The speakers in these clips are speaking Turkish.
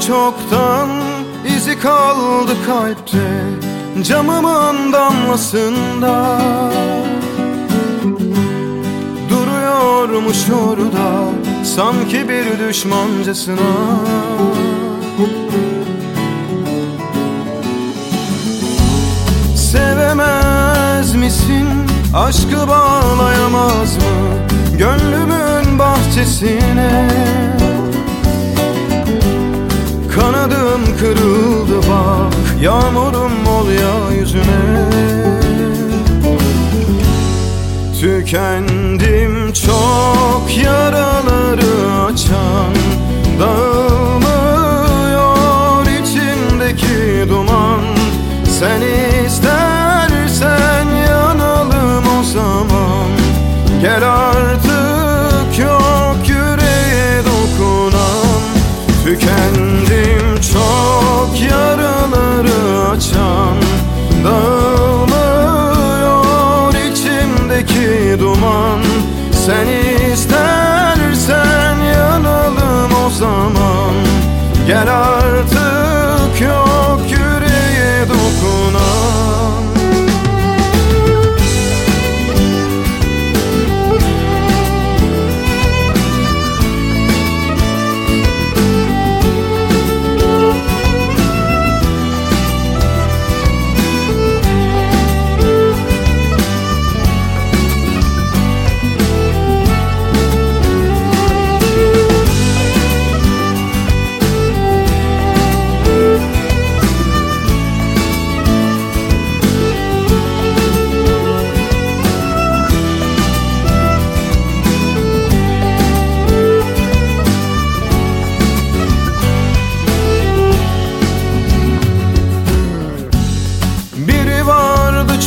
çoktan izi kaldı kalpte Camımın damlasında. Duruyormuş orada sanki bir düşmancasına. Sevemez misin aşkı bağlayamaz mı? Gönlümün bahçesine Kanadım kırıldı bak Yağmurum ol ya yüzüne Tükendim çok yaraları açan Dağılmıyor içimdeki duman. Sen istersen yanalım o zaman. Gel artık yok yüreğe dokunan Tükendim duman Sen istersen yanalım o zaman. Gel artık yok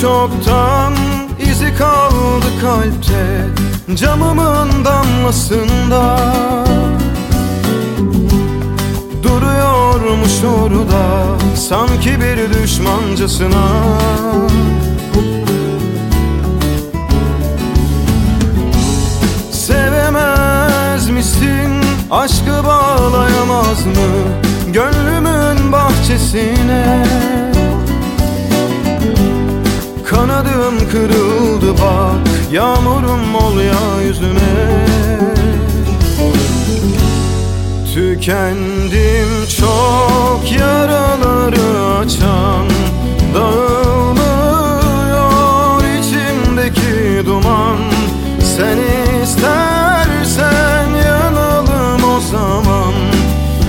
çoktan izi kaldı kalpte Camımın damlasında. Duruyormuş orada sanki bir düşmancasına. Sevemez misin? Aşkı bağlayamaz mı? Gönlümün bahçesine Kanadım kırıldı bak Yağmurum ol ya yüzüme. Tükendim çok yaraları açan Dağılmıyor içimdeki duman. Sen istersen yanalım o zaman.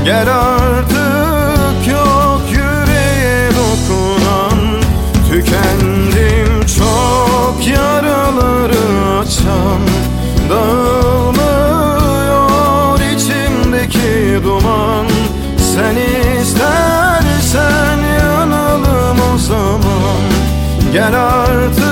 Gel artık Duman. Sen istersen yanalım o zaman. Gel artık